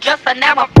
just a never